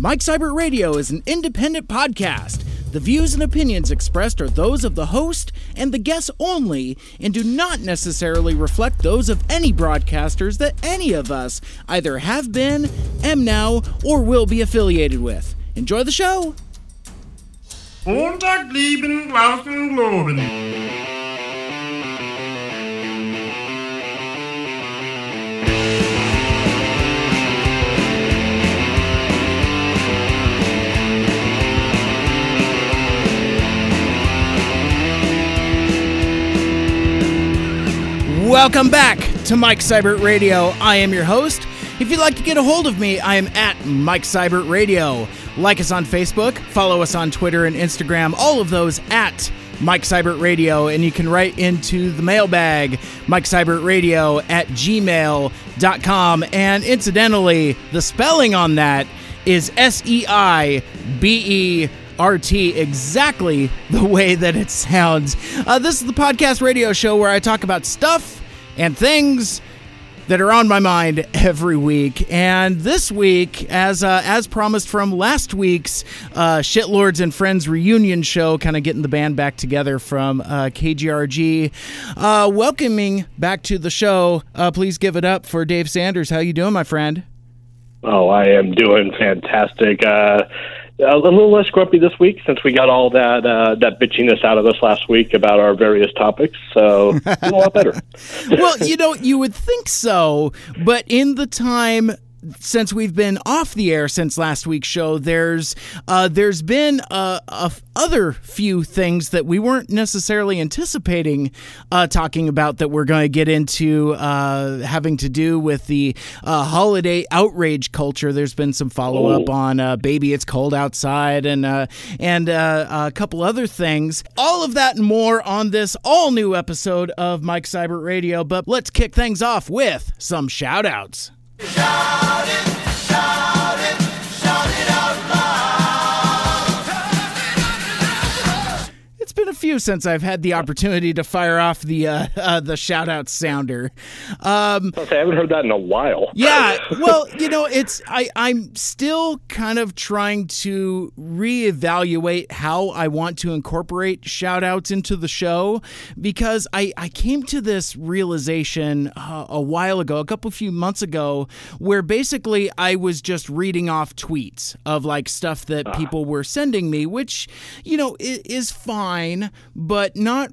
Mike Seibert Radio is an independent podcast. The views and opinions expressed are those of the host and the guests only and do not necessarily reflect those of any broadcasters that any of us either have been, am now, or will be affiliated with. Enjoy the show! Lieben globen. Welcome back to Mike Seibert Radio. I am your host. If you'd like to get a hold of me, I am at Mike Seibert Radio. Like us on Facebook, follow us on Twitter and Instagram, all of those at Mike Seibert Radio, and you can write into the mailbag, Mike Seibert Radio at gmail.com. And incidentally, the spelling on that is S E I B E R T, exactly the way that it sounds. Uh, this is the podcast radio show where I talk about stuff and things that are on my mind every week. And this week, as uh, as promised from last week's uh, Shitlords and Friends reunion show, kind of getting the band back together from uh, KGRG, uh, welcoming back to the show. Uh, please give it up for Dave Sanders. How you doing, my friend? Oh, I am doing fantastic. A little less grumpy this week since we got all that uh, that bitchiness out of us last week about our various topics. So a lot better. well, you know, you would think so, but in the time since we've been off the air since last week's show, there's uh, there's been a, a other few things that we weren't necessarily anticipating uh, talking about that we're going to get into uh, having to do with the uh, holiday outrage culture. There's been some follow up Oh. on uh, "Baby, It's Cold Outside" and uh, and uh, a couple other things. All of that and more on this all new episode of Mike Seibert Radio. But let's kick things off with some shout outs. It's few since I've had the opportunity to fire off the uh, uh, the shout out sounder. Um, I haven't heard that in a while. yeah, well, you know, it's I I'm still kind of trying to reevaluate how I want to incorporate shout outs into the show because I I came to this realization uh, a while ago, a couple few months ago, where basically I was just reading off tweets of like stuff that people were sending me, which you know is fine, but not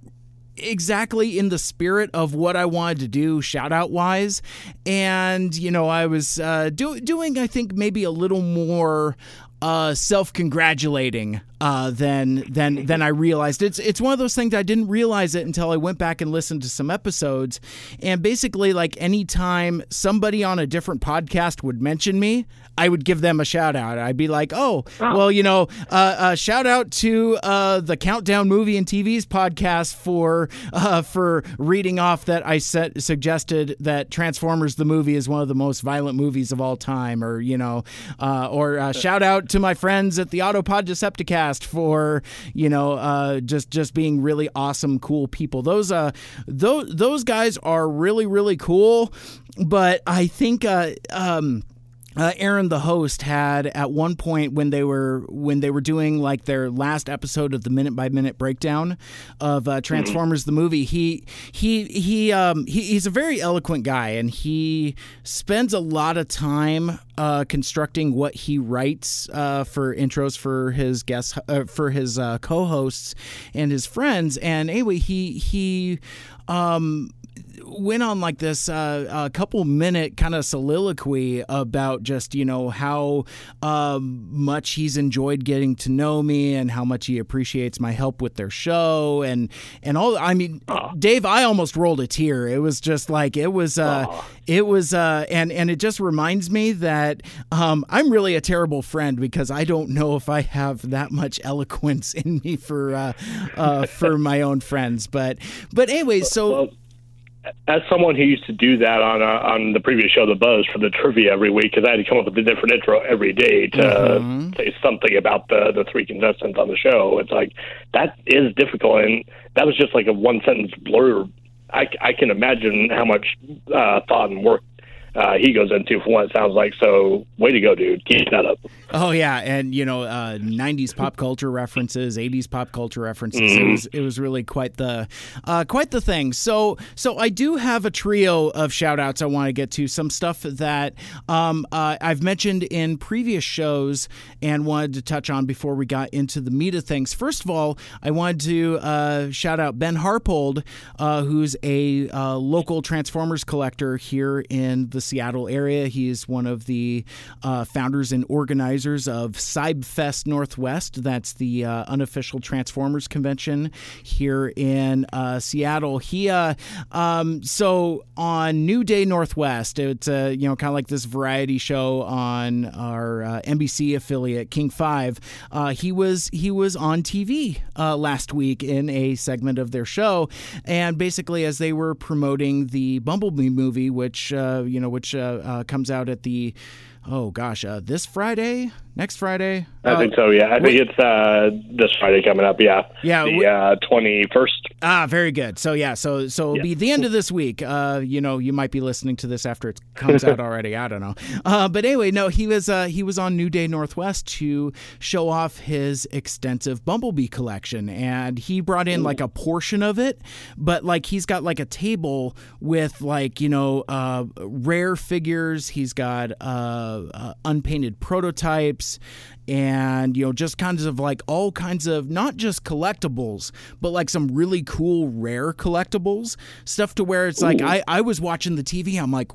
exactly in the spirit of what I wanted to do shout out wise. And, you know, I was uh, do- doing, I think, maybe a little more uh, self congratulating uh, than than than I realized. It's it's one of those things I didn't realize it until I went back and listened to some episodes. And basically, like anytime somebody on a different podcast would mention me, I would give them a shout out. I'd be like, oh, well, you know, uh, uh, shout out to uh, the Countdown Movie and TV's podcast for uh, for reading off that I set, suggested that Transformers the movie is one of the most violent movies of all time, or you know, uh, or uh, shout out to my friends at the Autopod Decepticast for you know uh, just just being really awesome, cool people. Those uh those those guys are really really cool, but I think uh um uh, Aaron, the host, had at one point when they were when they were doing like their last episode of the minute by minute breakdown of uh, Transformers the movie. He he he um he, he's a very eloquent guy, and he spends a lot of time uh, constructing what he writes uh, for intros for his guests uh, for his uh, co-hosts and his friends. And anyway, he he um went on like this uh, a couple minute kind of soliloquy about just you know how um, much he's enjoyed getting to know me and how much he appreciates my help with their show and and all I mean Dave I almost rolled a tear. It was just like it was uh, it was uh, and and it just reminds me that um, I'm really a terrible friend because I don't know if I have that much eloquence in me for uh, uh, for my own friends. But but anyway so Well, as someone who used to do that on uh, on the previous show, The Buzz, for the trivia every week, because I had to come up with a different intro every day to Mm-hmm. say something about the the three contestants on the show. It's like that is difficult, and that was just like a one sentence blurb. I, I can imagine how much uh, thought and work uh, he goes into for what it sounds like. So, way to go, dude! Keep that up. Oh yeah, and you know, uh, '90s pop culture references, '80s pop culture references. Mm-hmm. It was it was really quite the uh, quite the thing. So so I do have a trio of shout outs I want to get to. Some stuff that um, uh, I've mentioned in previous shows and wanted to touch on before we got into the meat of things. First of all, I wanted to uh, shout out Ben Harpold, uh, who's a uh, local Transformers collector here in the Seattle area. He is one of the uh, founders and organizers of Cybfest Northwest. That's the uh, unofficial Transformers convention here in uh, Seattle. He uh, um, so on New Day Northwest, it's uh, you know kind of like this variety show on our uh, NBC affiliate King Five. he was he was on TV last week in a segment of their show, and basically as they were promoting the Bumblebee movie, which you know which comes out at the oh gosh, uh, this Friday, next Friday. I uh, think so. Yeah, I think it's uh, this Friday coming up. Yeah, yeah, the twenty uh, first. Ah, very good. So yeah, so so it'll yeah. be the end of this week. Uh, you know, you might be listening to this after it comes out already. I don't know. Uh, but anyway, no, he was uh, he was on New Day Northwest to show off his extensive Bumblebee collection, and he brought in like a portion of it, but like he's got like a table with like you know uh, rare figures. He's got uh, uh, unpainted prototypes and you know just kinds of like all kinds of not just collectibles but like some really cool rare collectibles stuff to where it's Ooh. like I, I was watching the tv i'm like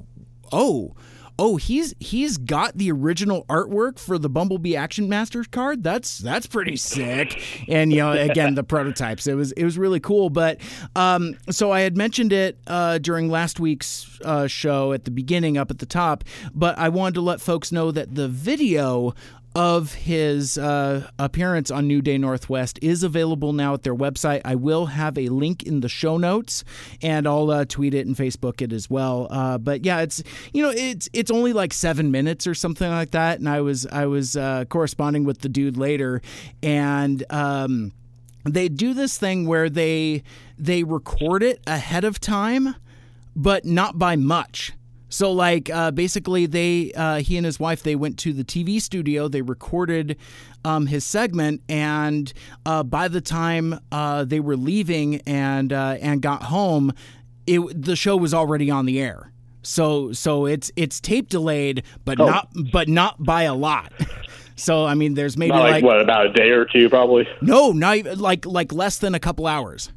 oh oh he's he's got the original artwork for the Bumblebee Action Masters card. That's that's pretty sick. And you know, again, the prototypes. It was it was really cool. But um, so I had mentioned it uh, during last week's uh, show at the beginning, up at the top. But I wanted to let folks know that the video of his uh, appearance on New Day Northwest is available now at their website. I will have a link in the show notes, and I'll uh, tweet it and Facebook it as well. Uh, but yeah, it's you know it's it's only like seven minutes or something like that, and I was I was uh, corresponding with the dude later, and. Um, they do this thing where they they record it ahead of time, but not by much. So like uh, basically they uh, he and his wife they went to the TV studio. They recorded um, his segment, and uh, by the time uh, they were leaving and uh, and got home, it the show was already on the air. So so it's it's tape delayed, but oh. not but not by a lot. So I mean, there's maybe like, like, what about a day or two, probably. No, not like like less than a couple hours.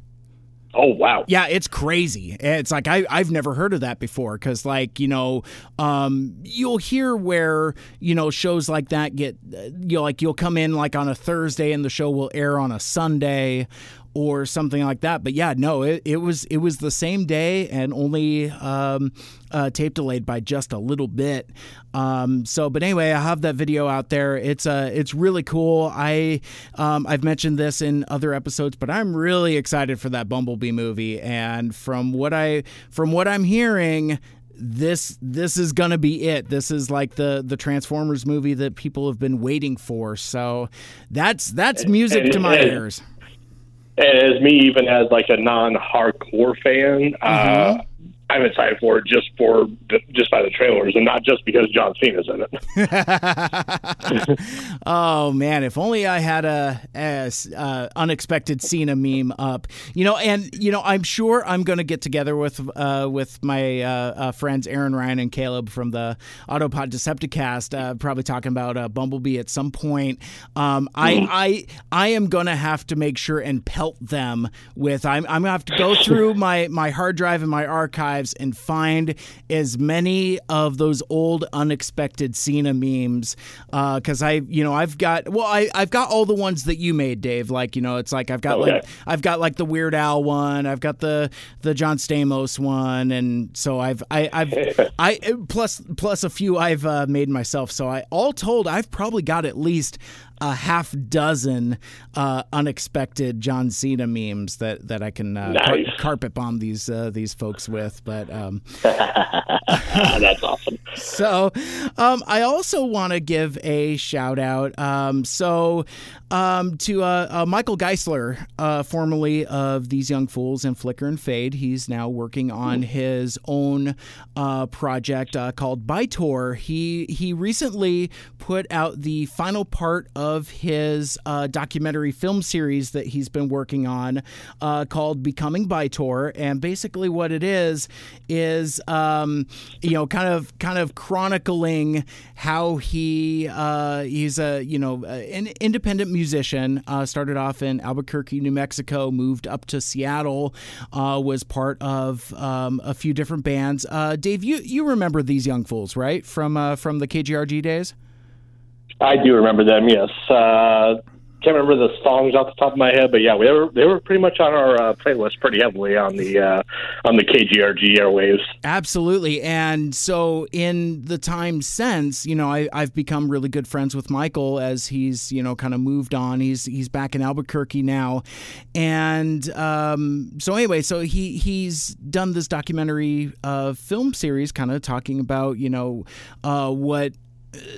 Oh wow! Yeah, it's crazy. It's like I I've never heard of that before because like you know um, you'll hear where you know shows like that get you know like you'll come in like on a Thursday and the show will air on a Sunday or something like that. But yeah, no, it, it was it was the same day and only um, uh, tape delayed by just a little bit. Um, so, but anyway, I have that video out there. It's uh, it's really cool. I um, I've mentioned this in other episodes, but I'm really excited for that Bumblebee movie. And from what I from what I'm hearing, this this is gonna be it. This is like the the Transformers movie that people have been waiting for. So that's that's music to my ears as me, even as like a non-hardcore fan, uh, mm-hmm. uh, I'm excited for it just for just by the trailers and not just because John Cena's in it. oh man, if only I had a, a uh, unexpected Cena meme up. You know, and you know, I'm sure I'm going to get together with uh, with my uh, uh, friends Aaron Ryan and Caleb from the Autopod Decepticast, uh, probably talking about uh, Bumblebee at some point. Um, I mm. I I am going to have to make sure and pelt them with. I'm I'm going to have to go through my my hard drive and my archive archives and find as many of those old unexpected Cena memes. Because uh, I, you know, I've got well, I I've got all the ones that you made, Dave. Like you know, it's like I've got okay. like I've got like the Weird Al one, I've got the the John Stamos one, and so I've I, I've I plus plus a few I've uh, made myself. So I all told, I've probably got at least a half dozen uh, unexpected John Cena memes that that I can uh, car- carpet bomb these uh, these folks with. But um, That's awesome. so um, I also want to give a shout out. Um, so um, to uh, uh, Michael Geisler, uh, formerly of These Young Fools and Flicker and Fade. He's now working on his own uh, project uh, called Bytor. He he recently put out the final part of his uh, documentary film series that he's been working on uh, called Becoming Bytor, and basically what it is is um, you know kind of kind of chronicling how he uh, he's a you know an independent musician. Uh, started off in Albuquerque, New Mexico, moved up to Seattle, uh, was part of um, a few different bands. Uh, Dave, you you remember these young fools, right? From from the KGRG days. I do remember them. Yes. Uh, can't remember the songs off the top of my head, but yeah, they were they were pretty much on our uh, playlist pretty heavily on the uh, on the KGRG airwaves. Absolutely. And so in the time since, you know, I, I've become really good friends with Michael as he's, you know, kind of moved on. He's he's back in Albuquerque now. And um, so anyway, so he he's done this documentary uh, film series kind of talking about, you know, uh, what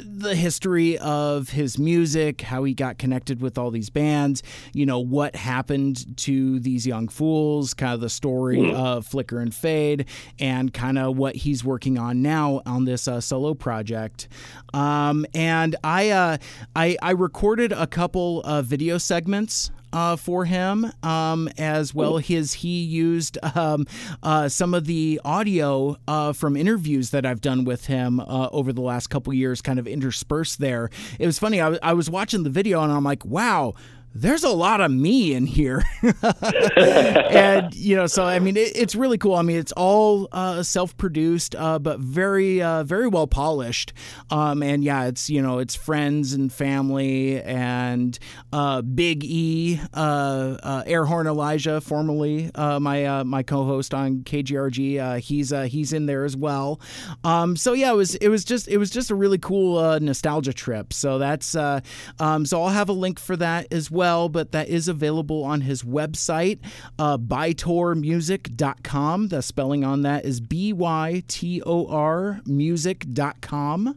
the history of his music, how he got connected with all these bands, you know, what happened to these young fools, kind of the story of Flicker and Fade, and kind of what he's working on now on this uh, solo project. Um, and I, uh, I, I recorded a couple of video segments uh, for him, um, as well as he used um, uh, some of the audio uh, from interviews that I've done with him uh, over the last couple years, kind of interspersed there. It was funny. I, w- I was watching the video and I'm like, wow. There's a lot of me in here, and you know, so I mean, it, it's really cool. I mean, it's all uh, self-produced, uh, but very, uh, very well polished. Um, and yeah, it's you know, it's friends and family and uh, Big E, uh, uh, Airhorn Elijah, formerly my my co-host on KGRG. He's he's in there as well. Um, so yeah, it was it was just it was just a really cool nostalgia trip. So that's um, so I'll have a link for that as well. But that is available on his website, uh, bytormusic.com. The spelling on that is B Y T O R music.com.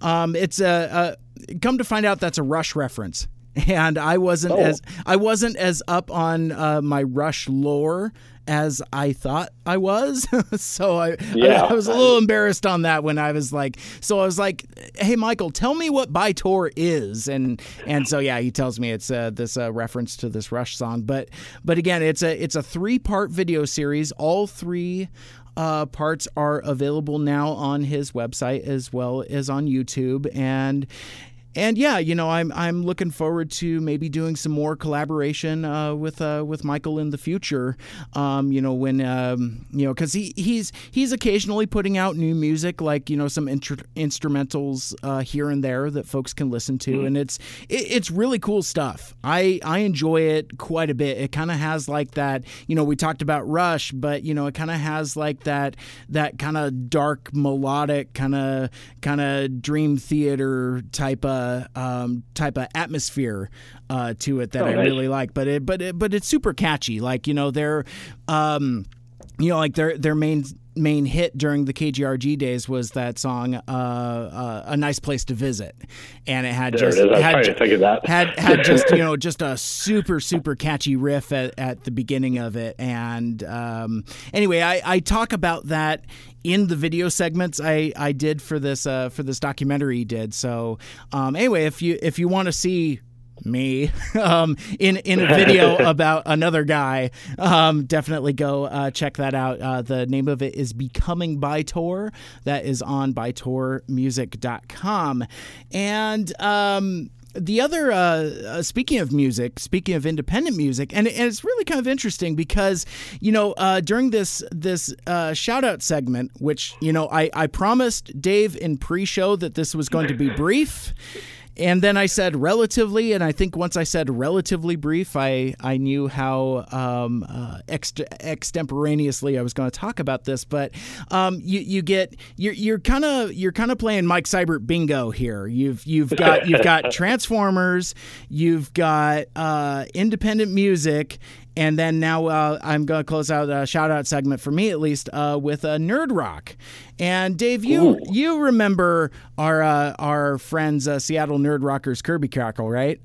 Um, it's a, a come to find out that's a Rush reference and I wasn't Oh. as I wasn't as up on uh, my Rush lore as I thought I was. so I, Yeah. I, I was a little embarrassed on that when I was like, so I was like, "Hey, Michael, tell me what Bytor is," and and so yeah, he tells me it's uh, this uh, reference to this Rush song. But but again, it's a it's a three part video series. All three. Uh, parts are available now on his website as well as on YouTube, and and yeah, you know, I'm I'm looking forward to maybe doing some more collaboration uh, with uh, with Michael in the future. Um, you know, when um, you know, because he he's he's occasionally putting out new music, like you know, some intr- instrumentals uh, here and there that folks can listen to, and it's it, it's really cool stuff. I I enjoy it quite a bit. It kind of has like that. You know, we talked about Rush, but you know, it kind of has like that that kind of dark melodic kind of kind of dream theater type of um, type of atmosphere uh, to it that Oh, I nice. really like. But it but it, but it's super catchy. Like you know they're um, you know like their their main main hit during the KGRG days was that song uh, uh, "A Nice Place to Visit," and it had There just it is. I was had trying to think of that. had had just you know just a super super catchy riff at, at the beginning of it and um, anyway I, I talk about that in the video segments I, I did for this uh, for this documentary did so um, anyway if you if you want to see me um, in in a video about another guy. Um, definitely go uh, check that out. Uh, the name of it is Becoming by Bytor. That is on bytormusic.com. And um, the other, uh, uh, speaking of music, speaking of independent music, and, and it's really kind of interesting because you know uh, during this this uh, shout out segment, which you know I I promised Dave in pre-show that this was going to be brief. And then I said relatively, and I think once I said relatively brief, I I knew how um, uh, ex- extemporaneously I was going to talk about this. But um, you you get you're you're kind of you're kind of playing Mike Seibert bingo here. You've you've got you've got Transformers, you've got uh, independent music, and then now uh, I'm going to close out a shout out segment for me at least uh, with a uh, nerd rock. And Dave, you Ooh. you remember our uh, our friends uh, Seattle Nerd Rockers Kirby Crackle, right?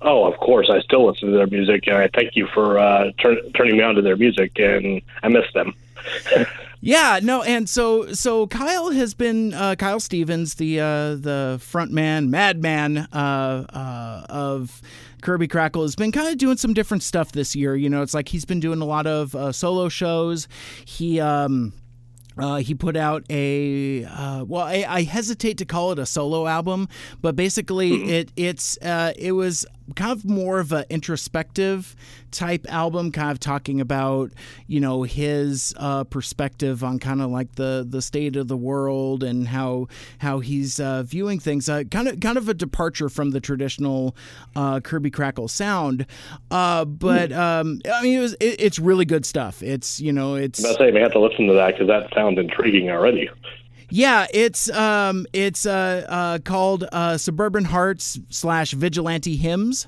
Oh, of course. I still listen to their music, and I thank you for uh, turn, turning me on to their music, and I miss them. Yeah, no, and so so Kyle has been uh, Kyle Stevens, the uh, the frontman, madman uh, uh, of Kirby Crackle, has been kind of doing some different stuff this year. You know, it's like he's been doing a lot of uh, solo shows. He um, uh, he put out a uh, well, I, I, hesitate to call it a solo album, but basically mm-hmm. it it's uh, it was kind of more of an introspective type album, kind of talking about you know his uh, perspective on kind of like the the state of the world and how how he's uh, viewing things. Uh, kind of kind of a departure from the traditional uh, Kirby Crackle sound, uh, but hmm. um, I mean it was it, it's really good stuff. It's you know it's. I say we have to listen to that because that sounds intriguing already. Yeah, it's um, it's uh, uh, called uh, Suburban Hearts slash Vigilante Hymns.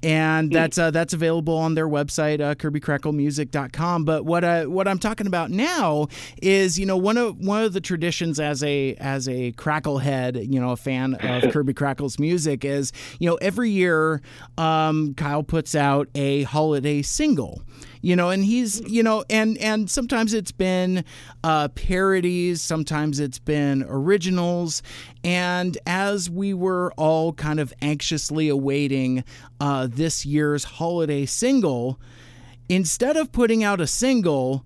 And that's uh, that's available on their website uh, kirbycracklemusic.com but what I what I'm talking about now is you know one of one of the traditions as a as a cracklehead you know a fan of Kirby Crackle's music is you know every year um, Kyle puts out a holiday single you know and he's you know and and sometimes it's been uh, parodies sometimes it's been originals and as we were all kind of anxiously awaiting uh, this year's holiday single instead of putting out a single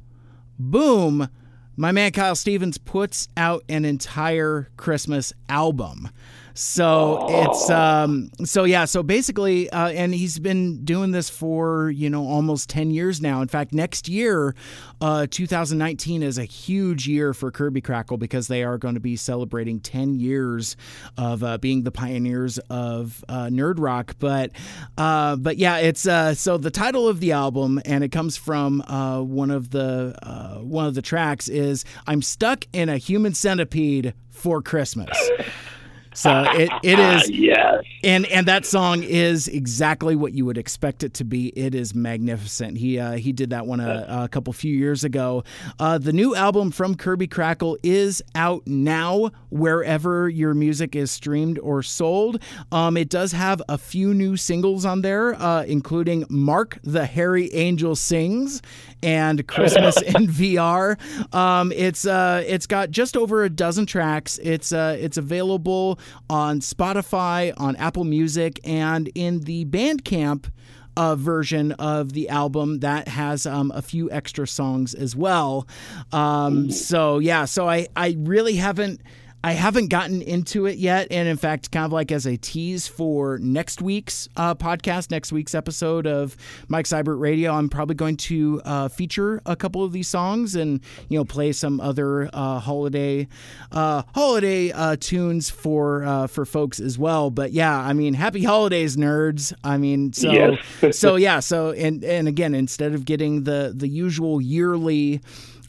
boom my man Kyle Stevens puts out an entire Christmas album. So it's um so yeah so basically uh, and he's been doing this for you know almost 10 years now. In fact, next year uh 2019 is a huge year for Kirby Crackle because they are going to be celebrating 10 years of uh, being the pioneers of uh, nerd rock but uh but yeah, it's uh so the title of the album and it comes from uh one of the uh one of the tracks is I'm stuck in a human centipede for Christmas. So it, it is yes. And and that song is exactly what you would expect it to be. It is magnificent. He uh, he did that one a, a couple few years ago. Uh, the new album from Kirby Crackle is out now wherever your music is streamed or sold. Um, it does have a few new singles on there, uh, including Mark the Hairy Angel Sings and Christmas in VR. Um, it's uh, it's got just over a dozen tracks. It's uh, it's available on Spotify, on Apple Music, and in the Bandcamp uh, version of the album that has um, a few extra songs as well. Um, so yeah, so I I really haven't I haven't gotten into it yet. And in fact, kind of like as a tease for next week's uh, podcast, next week's episode of Mike Seibert Radio, I'm probably going to uh, feature a couple of these songs and, you know, play some other uh, holiday uh, holiday uh, tunes for uh, for folks as well. But yeah, I mean, happy holidays, nerds. I mean, so yes. so yeah, so and and again, instead of getting the the usual yearly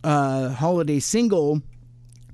holiday single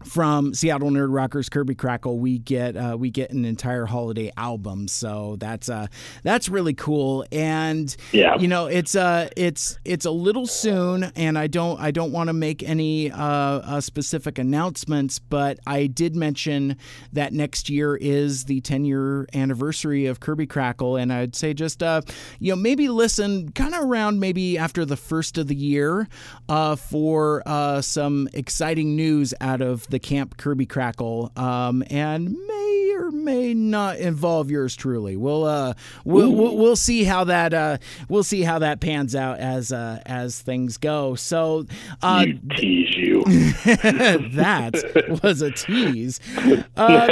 from Seattle Nerd Rockers Kirby Crackle, we get uh, we get an entire holiday album. So that's uh, that's really cool. And yeah. you know, it's uh it's it's a little soon, and I don't I don't want to make any uh, uh, specific announcements, but I did mention that next year is the 10 year anniversary of Kirby Crackle, and I'd say just uh you know maybe listen kind of around maybe after the first of the year uh, for uh, some exciting news out of the Camp Kirby Crackle, um, and may or may not involve yours truly. We'll uh, we'll, we'll, we'll see how that uh, we'll see how that pans out as uh, as things go. So uh, you tease you. that was a tease. Um,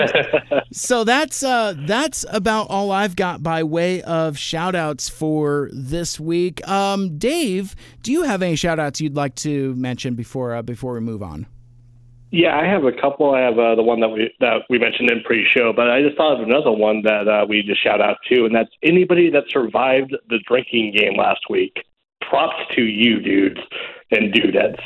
so that's uh, that's about all I've got by way of shout outs for this week. Um, Dave, do you have any shout outs you'd like to mention before uh, before we move on? Yeah, I have a couple. I have uh, the one that we that we mentioned in pre-show, but I just thought of another one that uh, we just shout out to, and that's anybody that survived the drinking game last week. Props to you, dudes and dudettes.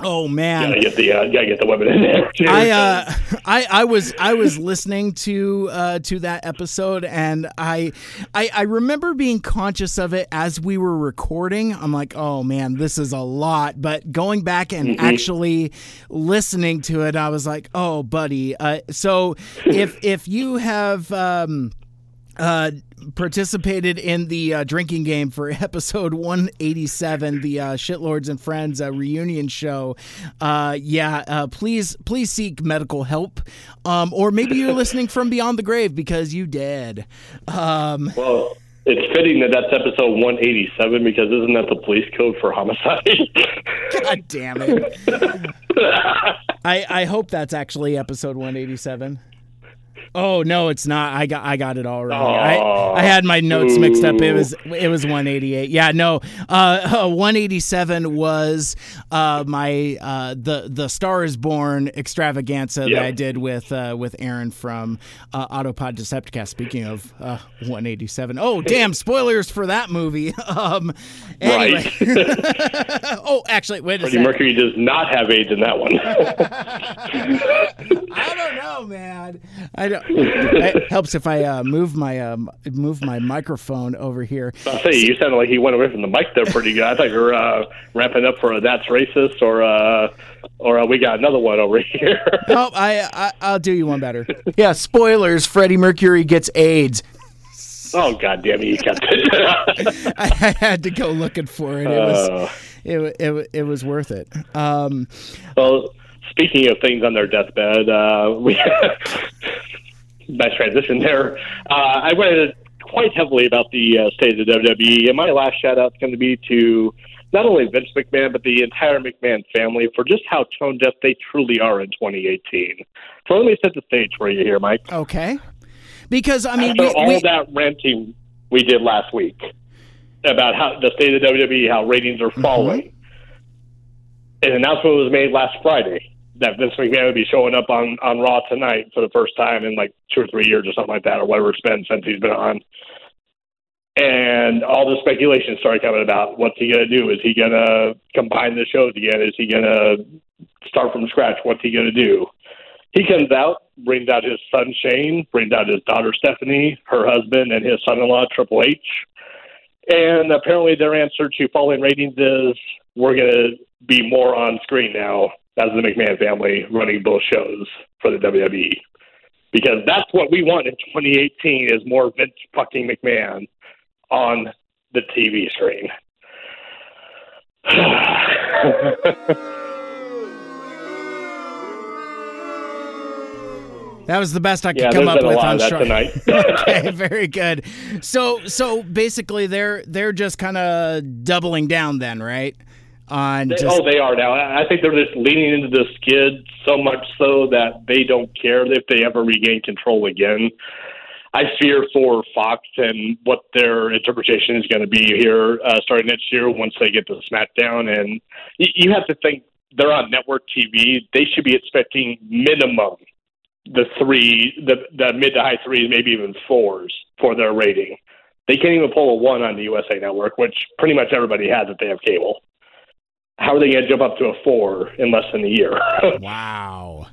Oh man, gotta get the uh, gotta get the women in there. Too. I uh, I I was I was listening to uh, to that episode, and I, I I remember being conscious of it as we were recording. I'm like, oh man, this is a lot. But going back and mm-hmm. actually listening to it, I was like, oh buddy. Uh, so if if you have um, uh, participated in the uh, drinking game for episode 187, the uh, Shitlords and Friends uh, reunion show. Uh, yeah, uh, please, please seek medical help, um, or maybe you're listening from beyond the grave because you did. Um, well. It's fitting that that's episode 187 because isn't that the police code for homicide? God damn it. I, I hope that's actually episode 187. Oh no, it's not. I got I got it all wrong. I, I had my notes mixed up. It was it was 188. Yeah, no. Uh, 187 was uh, my uh, the the Star is Born extravaganza yep. that I did with uh, with Aaron from uh, Autopod Decepticast. Speaking of uh, 187. Oh damn! Spoilers for that movie. um, anyway. Right. oh, actually, wait a Freddie Mercury does not have AIDS in that one. I don't know, man. I it helps if I uh, move my um, move my microphone over here. I'll say you sounded like he went away from the mic there pretty good. I thought you were uh, ramping up for a that's racist or uh, or uh, we got another one over here. oh, I, I I'll do you one better. Yeah, spoilers. Freddie Mercury gets AIDS. Oh God damn it! You kept it. I, I, had to go looking for it. It was uh, it, it, it was worth it. Um, well, speaking of things on their deathbed, uh, we nice transition there. Uh, I read quite heavily about the uh, state of the WWE, and my last shout out is going to be to not only Vince McMahon but the entire McMahon family for just how tone deaf they truly are in 2018. So let me set the stage for you here, Mike. Okay. Because I mean, After we, all we... that ranting we did last week about how the state of the WWE, how ratings are falling, mm-hmm. an announcement was made last Friday that Vince McMahon would be showing up on on Raw tonight for the first time in like two or three years or something like that, or whatever it's been since he's been on. And all the speculation started coming about what's he to do? Is he to combine the shows again? Is he to start from scratch? What's he to do? He comes out, brings out his son Shane, brings out his daughter Stephanie, her husband, and his son-in-law Triple H. And apparently, their answer to falling ratings is we're to be more on screen now as the McMahon family running both shows for the WWE. Because that's what we want in 2018 is more Vince fucking McMahon on the TV screen. That was the best I could yeah, come up with on show. tonight. okay, very good. So so basically they're they're just kind of doubling down then, right? On they, just, oh they are now. I think they're just leaning into the skid so much so that they don't care if they ever regain control again. I fear for fox and what their interpretation is going to be here uh, starting next year once they get to smackdown. And you, you have to think they're on network tv they should be expecting minimum the three the, the mid to high threes maybe even fours for their rating. They can't even pull a one on the usa network which pretty much everybody has if they have cable how are they going to jump up to a four in less than a year? wow.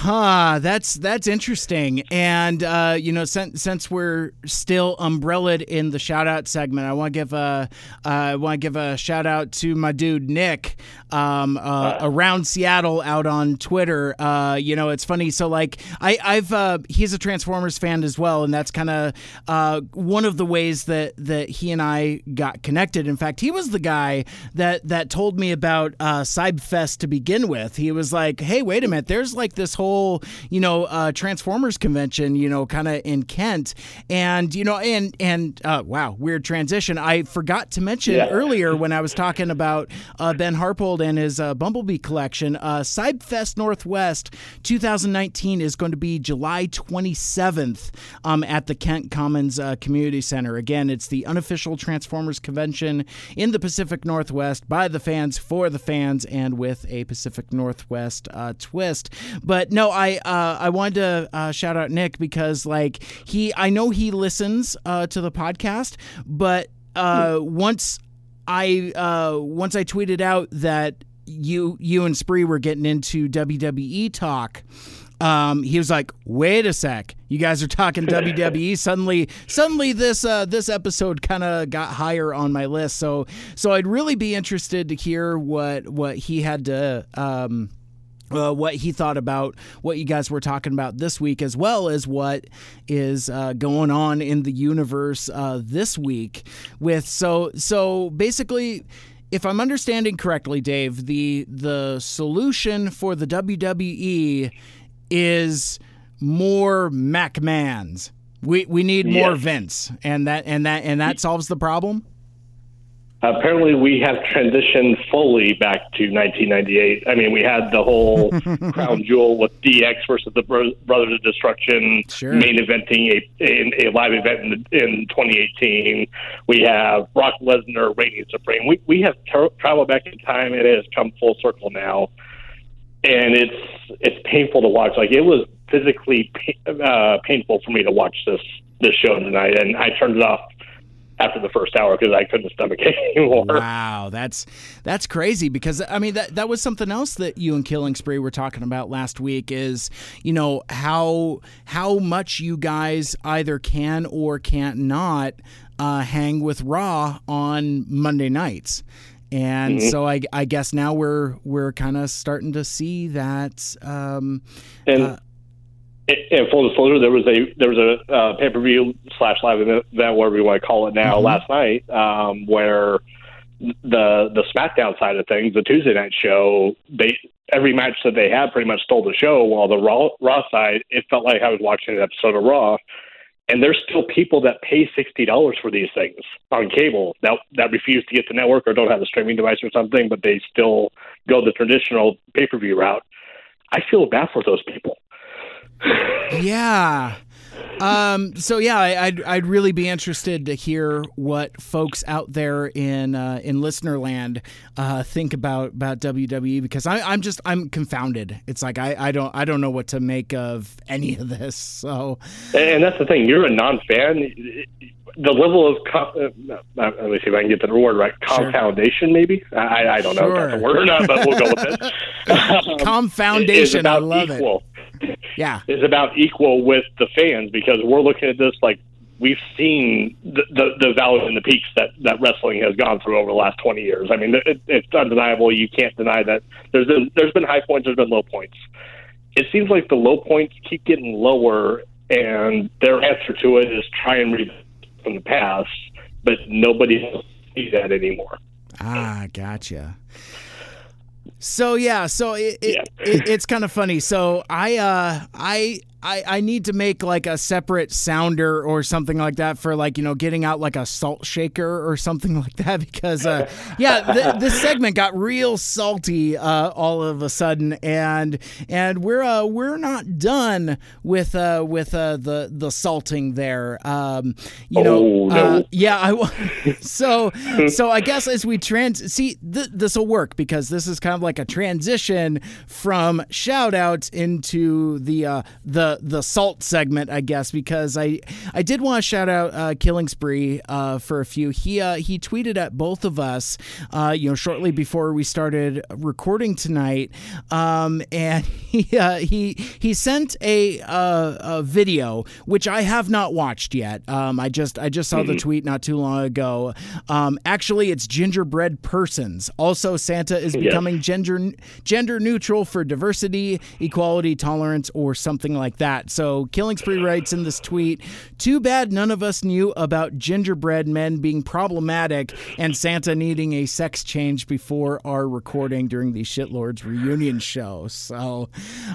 Huh, that's that's interesting. And uh, you know, since since we're still umbrellaed in the shout out segment, I want to give a uh, I want to give a shout out to my dude Nick um, uh, uh, around Seattle out on Twitter. Uh, you know, it's funny. So like, I I've uh, he's a Transformers fan as well, and that's kind of one of the ways that that he and I got connected. In fact, he was the guy that that told me about uh, Cybfest to begin with. He was like, "Hey, wait a minute, there's like this whole whole you know uh, Transformers convention, you know, kind of in Kent, and you know, and and uh, wow, weird transition. I forgot to mention Yeah. earlier when I was talking about uh, Ben Harpold and his uh, Bumblebee collection. Uh, Cybfest Northwest 2019 is going to be July 27th um, at the Kent Commons uh, Community Center. Again, it's the unofficial Transformers convention in the Pacific Northwest by the fans for the fans and with a Pacific Northwest uh, twist. But no, I uh, I wanted to uh, shout out Nick because like he I know he listens uh, to the podcast, but uh, once I uh, once I tweeted out that you you and Spree were getting into WWE talk. Um, he was like, "Wait a sec, you guys are talking WWE." suddenly, suddenly this uh, this episode kind of got higher on my list. So, so I'd really be interested to hear what what he had to. Um, uh, what he thought about what you guys were talking about this week, as well as what is uh, going on in the universe uh, this week. With so so basically, if I'm understanding correctly, Dave, the the solution for the WWE is more McMahons. We we need more Vince, and that and that and that solves the problem. Apparently, we have transitioned fully back to 1998. I mean, we had the whole crown jewel with DX versus the Bro- Brothers of Destruction Sure. main eventing a, a, a live event in, in 2018. We have Brock Lesnar reigning supreme. We we have tra- traveled back in time. It has come full circle now, and it's it's painful to watch. Like it was physically pa- uh, painful for me to watch this this show tonight, and I turned it off after the first hour because I couldn't stomach it anymore. Wow, that's that's crazy because I mean that that was something else that you and Killing Spree were talking about last week is you know how how much you guys either can or can't not uh, hang with Raw on Monday nights. And so I, I guess now we're we're kind of starting to see that um, And Uh, and full disclosure, there was a there was a uh, pay per view slash live event, whatever we want to call it now, Mhm. last night, um, where the the SmackDown side of things, the Tuesday night show, they every match that they had pretty much stole the show. While the Raw Raw side, it felt like I was watching an episode of Raw. And there's still people that pay sixty dollars for these things on cable that that refuse to get the network or don't have a streaming device or something, but they still go the traditional pay per view route. I feel bad for those people. Yeah. Um, so yeah, I, I'd I'd really be interested to hear what folks out there in uh, in listener land uh, think about about WWE because I, I'm just I'm confounded. It's like I, I don't I don't know what to make of any of this. So And that's the thing. You're a non-fan. The level of co- uh, uh, let me see if I can get the word right. Sure. Confoundation, maybe. I, I don't know if that's a word or not, but we'll go with it. Um, Com is Foundation, I love it. Yeah. Is about equal with the fans because we're looking at this like we've seen the, the, the valleys and the peaks that, that wrestling has gone through over the last 20 years. I mean, it, it's undeniable. You can't deny that. There's been there's been high points. There's been low points. It seems like the low points keep getting lower, and their answer to it is try and read from the past, but nobody sees that anymore. Ah, gotcha. So yeah, so it, it, Yeah. it it's kind of funny. So I uh I I, I need to make like a separate sounder or something like that for like you know getting out like a salt shaker or something like that because uh, yeah th- this segment got real salty uh, all of a sudden and and we're uh, we're not done with uh, with uh, the the salting there um, you know Oh, no. uh, yeah I so so I guess as we trans see th- this will work because this is kind of like a transition from shout outs into the uh, the the salt segment I guess because I I did want to shout out uh, Killing Spree uh, for a few. He uh, he tweeted at both of us uh, you know shortly before we started recording tonight um, and he uh, he he sent a, uh, a video which I have not watched yet. Um, I just I just saw the tweet not too long ago. Um, actually it's gingerbread persons. Also Santa is becoming gender gender neutral for diversity equality tolerance or something like that. So Killing Spree writes in this tweet, "Too bad none of us knew about gingerbread men being problematic and Santa needing a sex change before our recording during the Shitlords reunion show." So,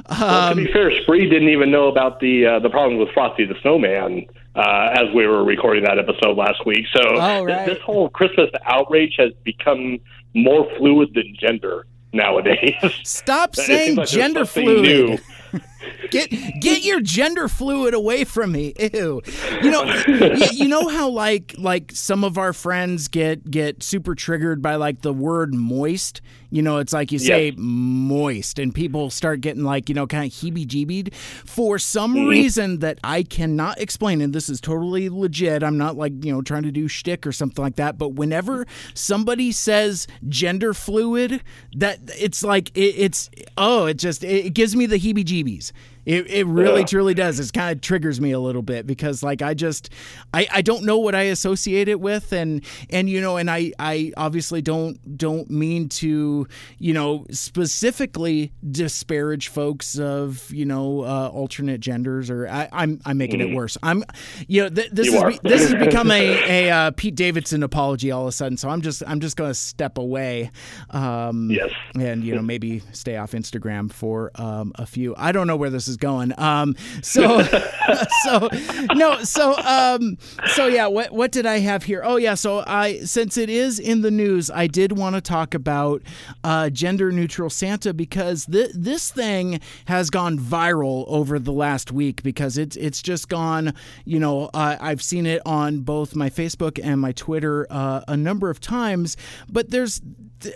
well, to um, be fair, Spree didn't even know about the uh, the problem with Frosty the Snowman uh, as we were recording that episode last week. So Oh, right. this whole Christmas outrage has become more fluid than gender nowadays. stop saying like gender fluid. Get get your gender fluid away from me. Ew. You know, you, you know how like like some of our friends get get super triggered by like the word moist. You know, it's like you say Yes. moist, and people start getting like you know kind of heebie-jeebied for some Mm-hmm. reason that I cannot explain. And this is totally legit. I'm not like you know trying to do shtick or something like that. But whenever somebody says gender fluid, that it's like it, it's oh, it just it, it gives me the heebie-jeebies. It, it really Yeah. truly does. It kind of triggers me a little bit because like I just I, I don't know what I associate it with and and you know and I I obviously don't don't mean to you know specifically disparage folks of you know uh, alternate genders or I, I'm I'm making it worse. I'm you know th- this Mm. You is this has become a a uh, Pete Davidson apology all of a sudden. So I'm just I'm just gonna step away. Um, Yes. and you know maybe stay off Instagram for um, a few. I don't know where this is going. Um, so so no so um, so yeah. What what did I have here? Oh yeah. So I since it is in the news, I did want to talk about uh, gender neutral Santa because th- this thing has gone viral over the last week because it's it's just gone. You know uh, I've seen it on both my Facebook and my Twitter uh, a number of times, but there's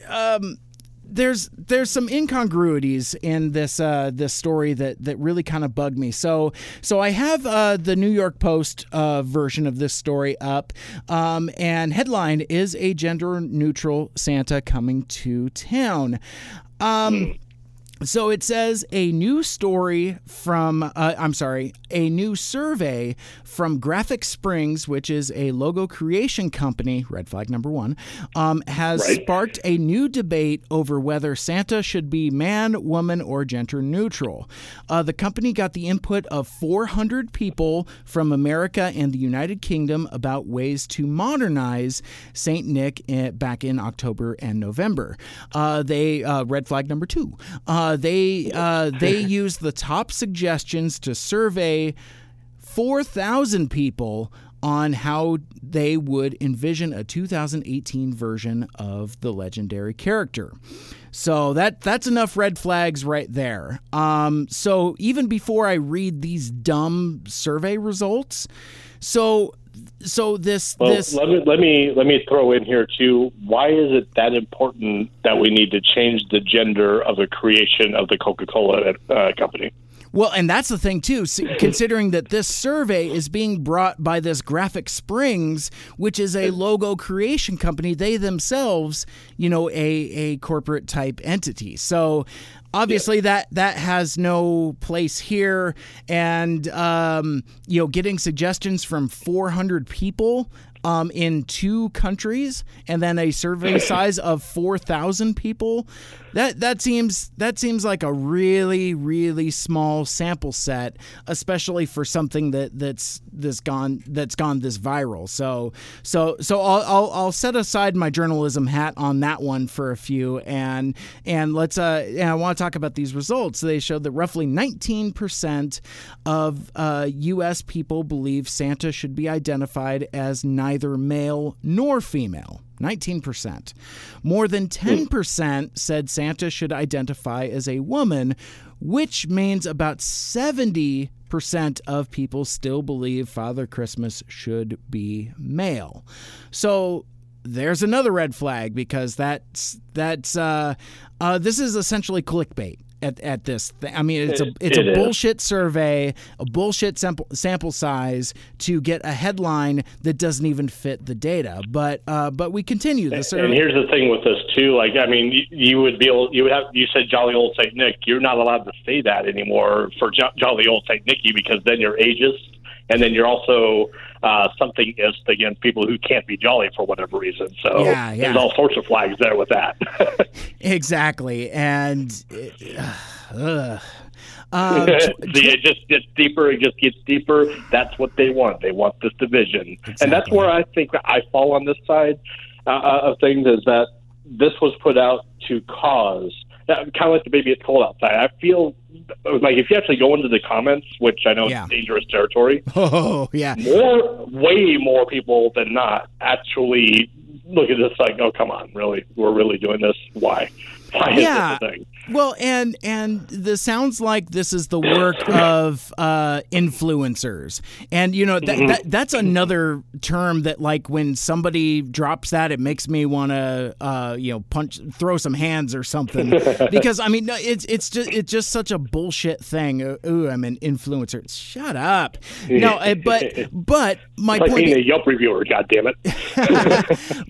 um there's there's some incongruities in this uh, this story that that really kind of bugged me. So so I have uh, the New York Post uh, version of this story up, um, and headline is a gender neutral Santa coming to town. Um, so it says a new story from, uh, I'm sorry, a new survey from Graphic Springs, which is a logo creation company, red flag number one, um, has Right. sparked a new debate over whether Santa should be man, woman, or gender neutral. Uh, the company got the input of 400 people from America and the United Kingdom about ways to modernize St. Nick eh, back in October and November. Uh, they, uh, red flag number two, uh, they, uh, they used the top suggestions to survey 4,000 people on how they would envision a 2018 version of the legendary character. So that that's enough red flags right there. Um, so even before I read these dumb survey results, so so this Well, this let me let me let me throw in here too. Why is it that important that we need to change the gender of the creation of the Coca-Cola uh, company? Well, and that's the thing too. Considering that this survey is being brought by this Graphic Springs, which is a logo creation company, they themselves, you know, a a corporate type entity. So obviously that that has no place here. And um, you know, getting suggestions from 400 people. Um, in two countries, and then a survey size of four thousand people, that that seems that seems like a really really small sample set, especially for something that that's this gone that's gone this viral. So so so I'll, I'll I'll set aside my journalism hat on that one for a few, and and let's uh and I want to talk about these results. They showed that roughly 19 percent of uh, U.S. people believe Santa should be identified as neither male nor female. 19%. More than 10% said Santa should identify as a woman, which means about 70% of people still believe Father Christmas should be male. So there's another red flag because that's that's uh, uh, this is essentially clickbait at, at this thing. I mean, it's a it's it a is. bullshit survey, a bullshit sample sample size to get a headline that doesn't even fit the data. But uh, but we continue the survey. And here's the thing with this too. Like, I mean, you, you would be able, you would have, you said jolly old Saint Nick. You're not allowed to say that anymore for jo- jolly old Saint Nicky because then you're ageist, and then you're also uh, something is against people who can't be jolly for whatever reason. So Yeah, yeah. there's all sorts of flags there with that. Exactly, and uh, Uh, See, it just gets deeper. It just gets deeper. That's what they want. They want this division, and that's where I think I fall on this side uh, of things. Is that this was put out to cause kind of like the baby it's cold outside. I feel like if you actually go into the comments, which I know Yeah. is dangerous territory, oh yeah, more, way more people than not actually look at this like, oh come on, really, we're really doing this. Why? Yeah. this a thing? Well, and and this sounds like this is the work of uh, influencers, and you know that, that that's another term that like when somebody drops that, it makes me want to uh, you know punch, throw some hands or something, because I mean no, it's it's just it's just such a bullshit thing. Uh, Ooh, I'm an influencer. Shut up. No, uh, but but my It's like point. being a Yelp reviewer. God damn it!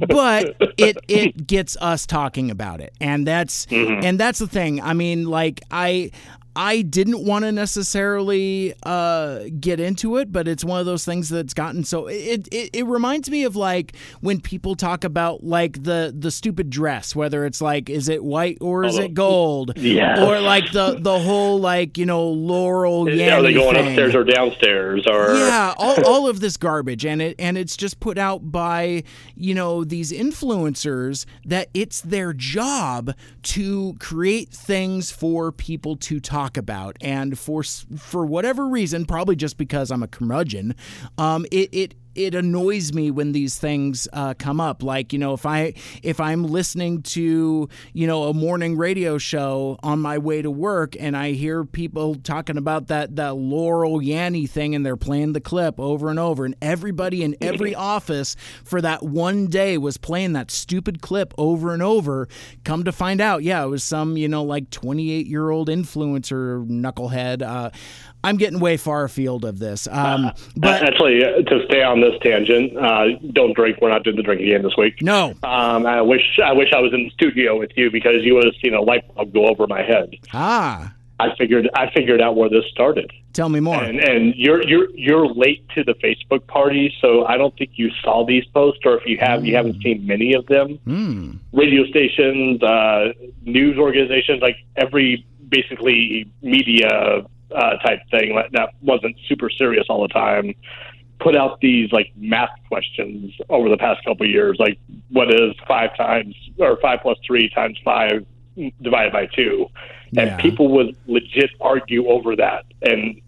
but it it gets us talking about it and that's Mm-hmm. and that's the thing i mean like i I didn't want to necessarily uh, get into it, but it's one of those things that's gotten so. It, it it reminds me of like when people talk about like the the stupid dress, whether it's like is it white or is it gold, Yes. or like the the whole like you know Laurel Yeah, Are they going thing. upstairs or downstairs or? Yeah, all, all of this garbage, and it and it's just put out by you know these influencers that it's their job to create things for people to talk about, and for for whatever reason, probably just because I'm a curmudgeon, um, it it it annoys me when these things uh, come up. Like you know, if I if I'm listening to you know a morning radio show on my way to work and I hear people talking about that that Laurel Yanny thing and they're playing the clip over and over, and everybody in every office for that one day was playing that stupid clip over and over. Come to find out, yeah, it was some you know like 28 year old influencer knucklehead. Uh, I'm getting way far afield of this, um, but Actually, uh, to stay on this tangent, uh, don't drink. We're not doing the drinking game this week. no. Um, I wish I wish I was in the studio with you because you would have seen a light bulb go over my head. Ah, I figured I figured out where this started, tell me more. and and you're you're you're late to the Facebook party, so I don't think you saw these posts, or if you have, you haven't seen many of them. Hmm. Radio stations, uh, news organizations, like every basically media uh, type thing that- that wasn't super serious all the time, put out these like math questions over the past couple years, like what is five times or five plus three times five divided by two, and Yeah. people would legit argue over that. And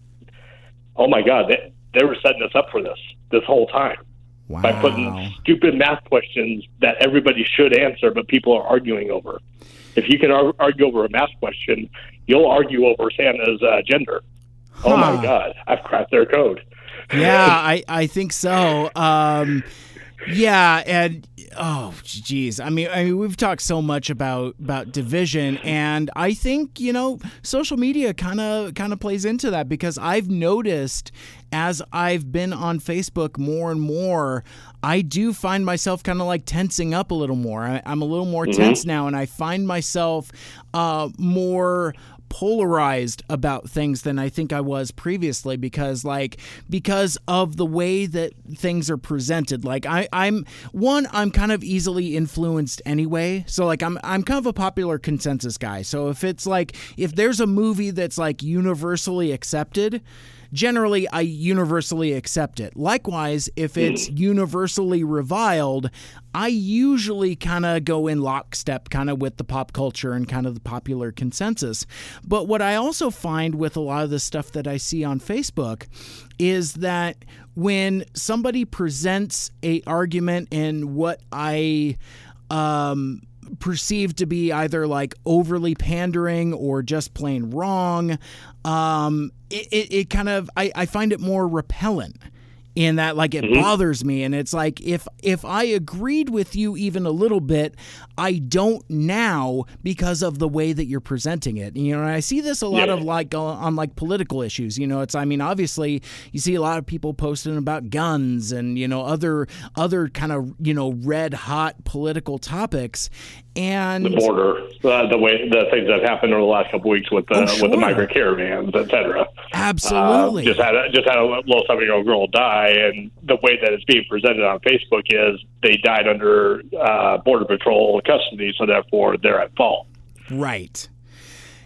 oh my god, they, they were setting us up for this this whole time Wow. by putting stupid math questions that everybody should answer, but people are arguing over. If you can ar- argue over a math question, you'll argue over Santa's uh, gender. Oh my God, I've cracked their code. yeah, I, I think so. Um, yeah, and oh, geez, I mean, I mean, we've talked so much about about division, and I think you know, social media kind of kind of plays into that because I've noticed as I've been on Facebook more and more, I do find myself kind of like tensing up a little more. I, I'm a little more tense now, and I find myself uh, more polarized about things than I think I was previously because like because of the way that things are presented. Like I I'm one I'm kind of easily influenced anyway. So like I'm I'm kind of a popular consensus guy. So if it's like if there's a movie that's like universally accepted generally I universally accept it. Likewise, if it's universally reviled, I usually kind of go in lockstep kind of with the pop culture and kind of the popular consensus. But what I also find with a lot of the stuff that I see on Facebook is that when somebody presents a argument in what I um perceived to be either like overly pandering or just plain wrong um it, it, it kind of I, I find it more repellent in that like it mm-hmm. bothers me. And it's like if if i agreed with you even a little bit i don't now because of the way that you're presenting it. You know and i see this a lot Yeah. of like on, on like political issues. You know it's i mean obviously you see a lot of people posting about guns and you know other other kind of you know red hot political topics and The border, uh, the way the things that have happened over the last couple weeks with the Oh, with the migrant caravans, et cetera. absolutely Uh, just had a, just had a little seven year old girl die, and the way that it's being presented on Facebook is they died under uh, border patrol custody, so therefore they're at fault. Right.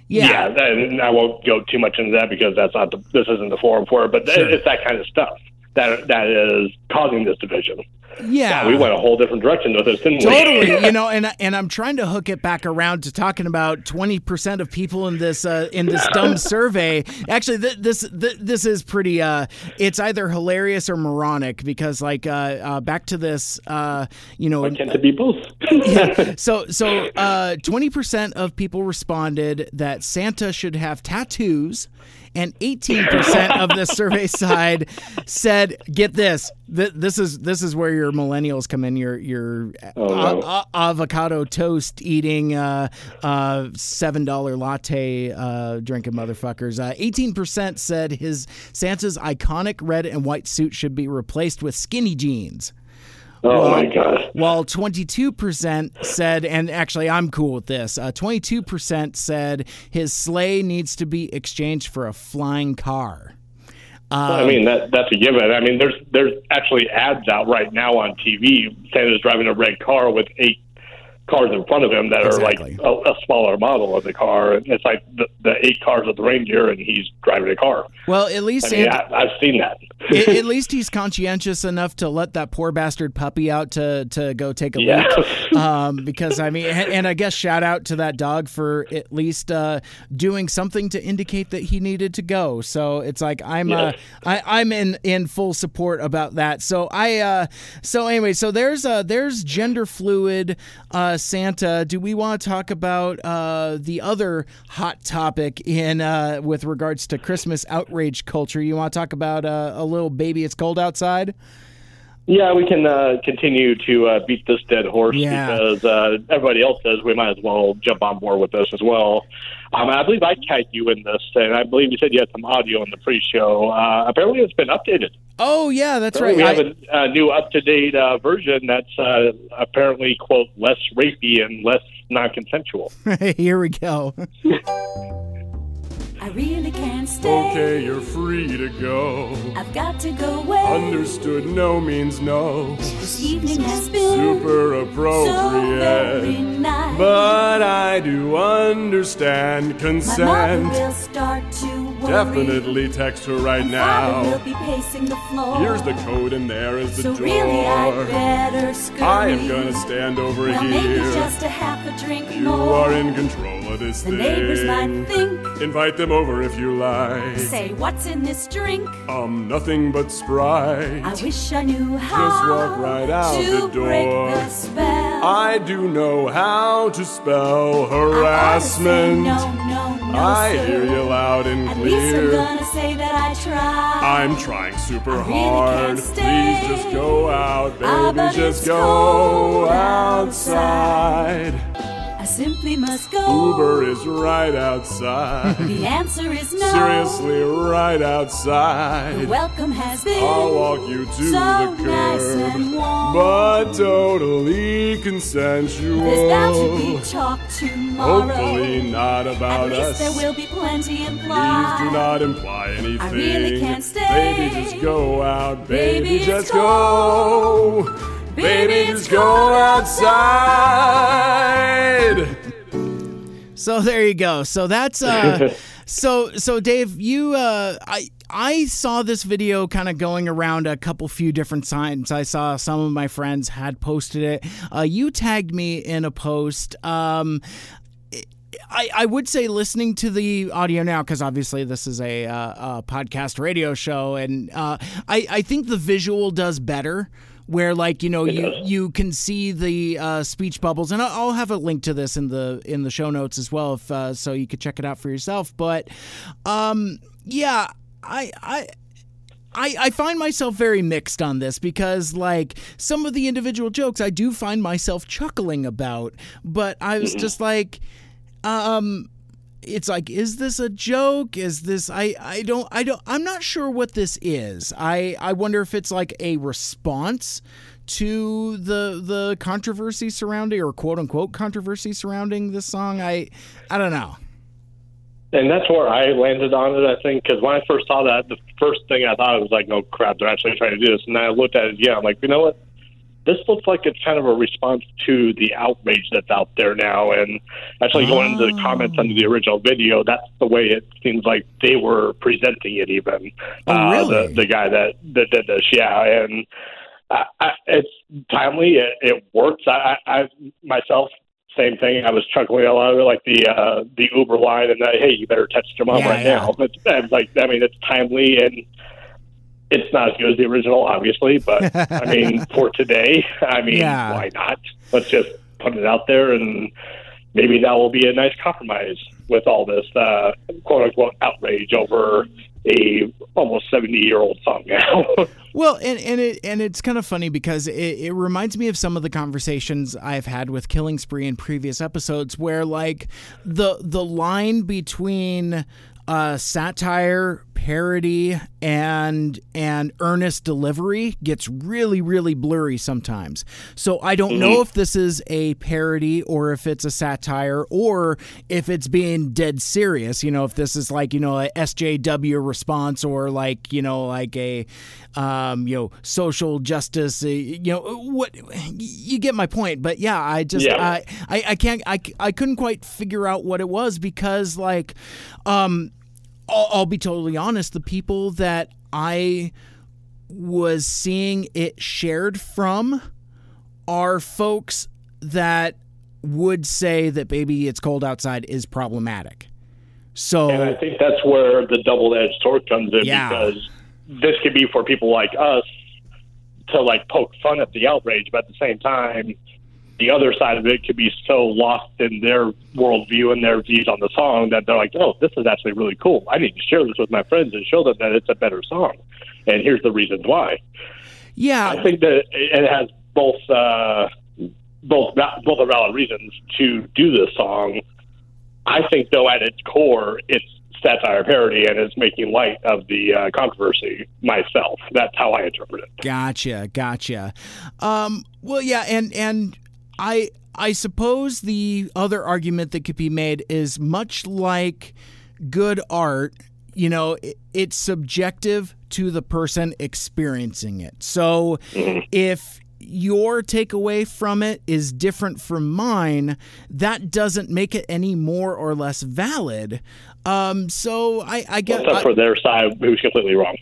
Yeah. yeah, and I won't go too much into that because that's not the, this isn't the forum for it. But Sure. it's that kind of stuff that that is causing this division. Yeah. we went a whole different direction with this, didn't we? Totally, you know, and and I'm trying to hook it back around to talking about 20% of people in this uh, in this dumb survey. Actually, th- this th- this is pretty. Uh, it's either hilarious or moronic because, like, uh, uh, back to this, uh, you know, Tend to be both. so so uh, 20% of people responded that Santa should have tattoos and 18% of the survey side said get this. Th- this is this is where your millennials come in. Your your Oh, no. a- a- avocado toast eating uh, uh, $7 latte uh, drinking motherfuckers. Uh, 18% said his Santa's iconic red and white suit should be replaced with skinny jeans oh my god. while 22% said, and actually I'm cool with this, uh, 22% said his sleigh needs to be exchanged for a flying car. I mean that that's a given. I mean there's there's actually ads out right now on TV. Santa's driving a red car with eight cars in front of him that Exactly. are like a, a smaller model of the car. It's like the, the eight cars of the reindeer, and he's driving a car. Well, at least I mean, Santa- I, I've seen that. at, at least he's conscientious enough to let that poor bastard puppy out to to go take a Yeah. leak. Um, because I mean, and, and I guess shout out to that dog for at least uh, doing something to indicate that he needed to go. So it's like I'm uh, I, I'm in in full support about that. So I uh, so anyway, so there's uh, there's gender fluid uh, Santa. Do we want to talk about uh, the other hot topic in uh, with regards to Christmas outrage culture? You want to talk about uh, a little baby? It's cold outside. Yeah, we can uh, continue to uh, beat this dead horse Yeah. because uh, everybody else does. We might as well jump on board with this as well. Um, I believe I tagged you in this, and I believe you said you had some audio in the pre-show. Uh, apparently, it's been updated. Oh yeah, that's right. We have I- a, a new up-to-date uh, version that's uh, apparently quote less rapey and less non-consensual. Here we go. I really can't stay. Okay, you're free to go. I've got to go away. Understood, no means no. This evening has been Super so very appropriate. nice. But I do understand My mother consent. will start to worry. Definitely text her right And Father will now. be pacing the floor. Here's the code, and there is the so really, I'd door. better scurry. I am gonna stand over well, maybe here. just a half a drink You more. are in control this the thing. neighbors might think. Invite them over if you like. Say, what's in this drink? Um, nothing but Sprite. I wish I knew how walk right out to the break the spell. I do know how to spell I ought to say harassment. No, no, no, I sir. hear you loud and At least I'm gonna say that I tried. I'm trying super I really hard. Please just go out, Ah, baby. just go cold outside. Simply must go. Uber is right outside. The answer is no. Seriously, right outside. The welcome has been I'll walk you to so the nice curb, and warm. but totally consensual. There's bound to be talk tomorrow. Hopefully not about At us. least there will be plenty Please do not imply anything. I really can't stay. Baby, just go out. Baby, Baby, just it's go. Baby, Baby, it's just go outside. So there you go. So that's uh so so Dave, you uh I I saw this video kind of going around a couple few different signs. I saw some of my friends had posted it. Uh, you tagged me in a post. Um, I, I would say listening to the audio now because obviously this is a, uh, a podcast radio show and uh, I, I think the visual does better where like you know you you can see the uh, speech bubbles. And I'll have a link to this in the in the show notes as well if uh, so you could check it out for yourself. But um yeah I I I, I find myself very mixed on this because, like, some of the individual jokes I do find myself chuckling about, but I was just like, um, it's like, is this a joke? Is this, I, I don't, I don't, I'm not sure what this is. I, I wonder if it's like a response to the, the controversy surrounding or quote unquote controversy surrounding this song. I, I don't know. And that's where I landed on it, I think, because when I first saw that, the first thing I thought was like, "No crap, they're actually trying to do this." And then I looked at it yeah, I'm like, you know what? This looks like it's kind of a response to the outrage that's out there now. And actually, going into the comments under the original video, that's the way it seems like they were presenting it. Even Oh, uh, really? the the guy that that did this, yeah, and I, I, it's timely. It, it works. I, I, myself. Same thing. I was chuckling a lot of it, like the uh, the Uber line, and that hey, you better text your mom Yeah, right yeah. now. It's, like, I mean, it's timely and it's not as good as the original, obviously, but I mean, for today, I mean, Yeah. why not? Let's just put it out there, and maybe that will be a nice compromise with all this uh, quote unquote outrage over a almost seventy year old song now. Well, and and it and it's kind of funny because it, it reminds me of some of the conversations I've had with Killing Spree in previous episodes, where like the the line between uh, satire, parody, and and earnest delivery gets really really blurry sometimes. So I don't know if this is a parody or if it's a satire or if it's being dead serious. You know, if this is like you know a SJW response or like you know like a um, you know social justice. uh, You know what? You get my point. But yeah, I just Yeah. I, I I can't I I couldn't quite figure out what it was because like um I'll, I'll be totally honest. The people that I was seeing it shared from are folks that would say that baby it's cold outside is problematic. So and I think that's where the double edged sword comes in Yeah. because this could be for people like us to like poke fun at the outrage, but at the same time, the other side of it could be so lost in their worldview and their views on the song that they're like, "Oh, this is actually really cool. I need to share this with my friends and show them that it's a better song." And here's the reasons why. yeah, I think that it has both uh, both both are valid reasons to do this song. I think, though, at its core, it's satire parody and it's making light of the uh, controversy. Myself, that's how I interpret it. Gotcha, gotcha. Um, well, yeah, and and I I suppose the other argument that could be made is much like good art. You know, it, it's subjective to the person experiencing it. So if your takeaway from it is different from mine, that doesn't make it any more or less valid. Um, so I, I guess Except for their side, who's completely wrong.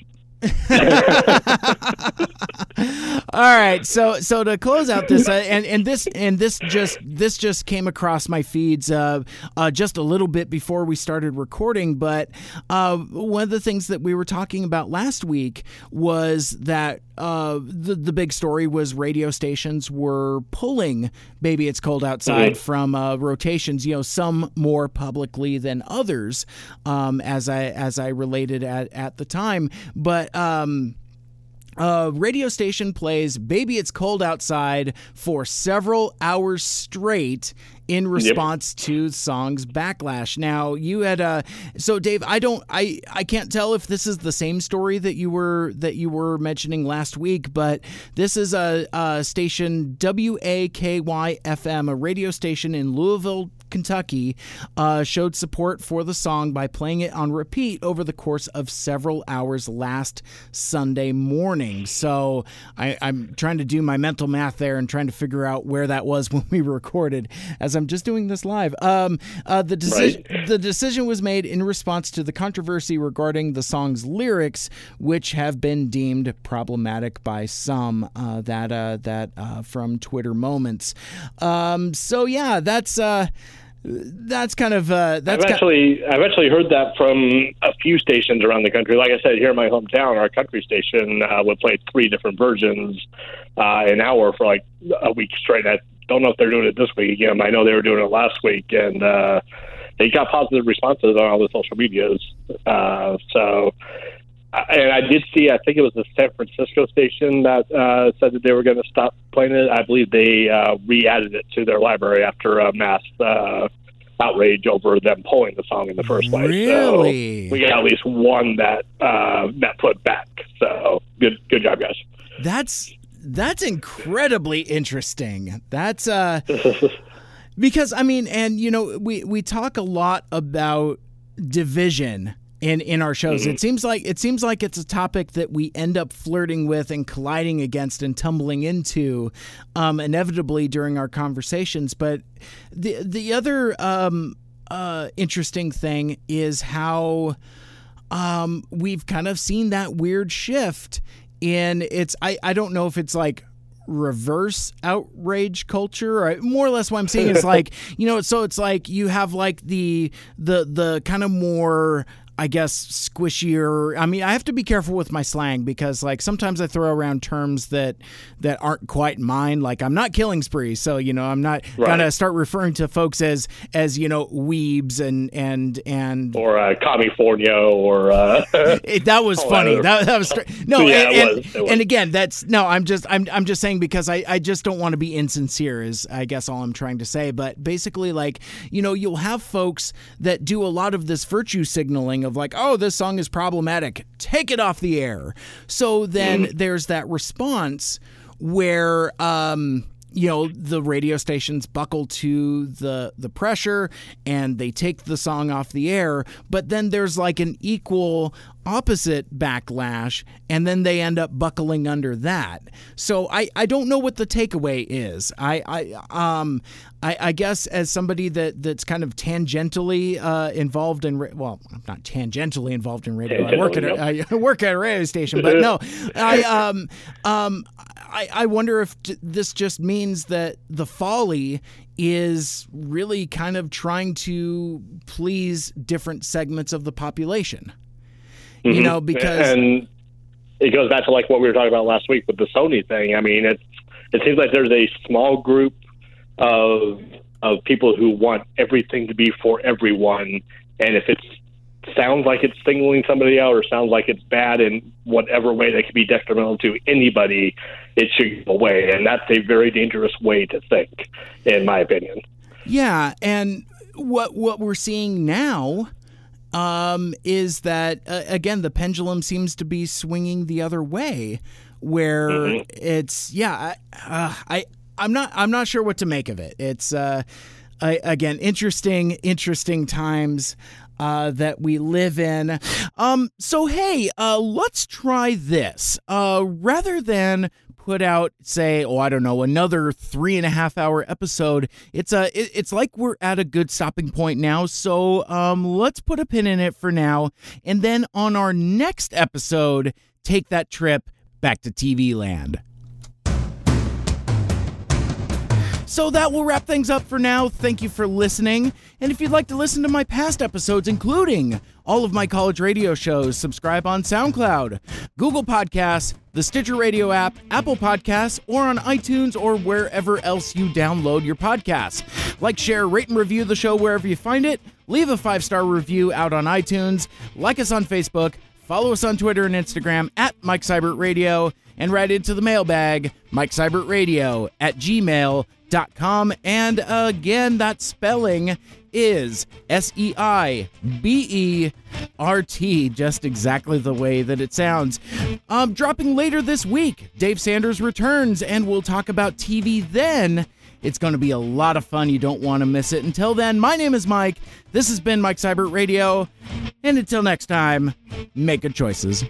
All right, so so to close out this, uh, and and this and this just this just came across my feeds uh, uh, just a little bit before we started recording. But uh, one of the things that we were talking about last week was that uh, the the big story was radio stations were pulling "Baby It's Cold Outside" from uh, rotations. You know, some more publicly than others, um, as I as I related at at the time, but. Um, a radio station plays Baby It's Cold Outside for several hours straight in response to songs backlash. Now, you had uh so Dave, I don't I I can't tell if this is the same story that you were that you were mentioning last week, but this is a, a station WAKY FM, a radio station in Louisville, Kentucky, uh, showed support for the song by playing it on repeat over the course of several hours last Sunday morning. So I, I'm trying to do my mental math there and trying to figure out where that was when we recorded, as I'm just doing this live. Um, uh, the decision the decision was made in response to the controversy regarding the song's lyrics, which have been deemed problematic by some. Uh, that uh, that uh, from Twitter moments. Um, so yeah, that's. That's kind of uh, that's I've actually I've actually heard that from a few stations around the country. Like I said, here in my hometown, our country station uh, would play three different versions uh, an hour for like a week straight. I don't know if they're doing it this week again. I know they were doing it last week, and uh, they got positive responses on all the social medias. Uh, so. I- And I did see, I think it was the San Francisco station that uh, said that they were going to stop playing it. I believe they uh, re added it to their library after a mass uh, outrage over them pulling the song in the first place. Really? So we got at least one that uh, that put back. So good, good job, guys. That's that's incredibly interesting. That's uh because I mean and you know we we talk a lot about division in in our shows. It seems like it seems like it's a topic that we end up flirting with and colliding against and tumbling into um, inevitably during our conversations. But the the other um, uh, interesting thing is how um, we've kind of seen that weird shift in it's I, I don't know if it's like reverse outrage culture or more or less what I'm saying is like you know so it's like you have like the the the kind of more I guess squishier. I mean, I have to be careful with my slang because like sometimes I throw around terms that that aren't quite mine. Like I'm not killing spree, so you know I'm not Right. gonna start referring to folks as as you know weebs and and and or uh, California or uh, it, that was Oh, funny. That, that was no, Yeah, and, it and, was, it was. and again, that's no. I'm just I'm I'm just saying because I I just don't want to be insincere. Is I guess all I'm trying to say. But basically, like you know, you'll have folks that do a lot of this virtue signaling of like, oh, this song is problematic. Take it off the air. So then Mm-hmm. there's that response where um you know the radio stations buckle to the the pressure and they take the song off the air but then there's like an equal opposite backlash and then they end up buckling under that. So i i don't know what the takeaway is. I i um I, I guess as somebody that that's kind of tangentially uh, involved in well, I'm not tangentially involved in radio. I work at a, I work at a radio station, but no, I um um I, I wonder if j- this just means that the folly is really kind of trying to please different segments of the population. You mm-hmm. know, because and it goes back to like what we were talking about last week with the Sony thing. I mean, it's it seems like there's a small group of of people who want everything to be for everyone, and if it sounds like it's singling somebody out or sounds like it's bad in whatever way that could be detrimental to anybody, it should go away, and that's a very dangerous way to think, in my opinion. Yeah, and what what we're seeing now um, is that uh, again the pendulum seems to be swinging the other way, where it's yeah I, uh, I I'm not I'm not sure what to make of it. It's uh, I, again interesting interesting times. Uh, that we live in. Um, so hey, uh, let's try this. Uh, rather than put out, say, oh, I don't know, another three and a half hour episode. It's a, it, it's like we're at a good stopping point now. So um, let's put a pin in it for now, and then on our next episode, take that trip back to TV land. So that will wrap things up for now. Thank you for listening. And if you'd like to listen to my past episodes, including all of my college radio shows, subscribe on SoundCloud, Google Podcasts, the Stitcher Radio app, Apple Podcasts, or on iTunes or wherever else you download your podcasts. Like, share, rate, and review the show wherever you find it. Leave a five star review out on iTunes. Like us on Facebook. Follow us on Twitter and Instagram at Mike Seibert Radio and write into the mailbag, Mike Radio at gmail.com. And again, that spelling is S E I B E R T, just exactly the way that it sounds. Um, dropping later this week, Dave Sanders returns and we'll talk about TV then. It's going to be a lot of fun. You don't want to miss it. Until then, my name is Mike. This has been Mike Seibert Radio. And until next time, make good choices.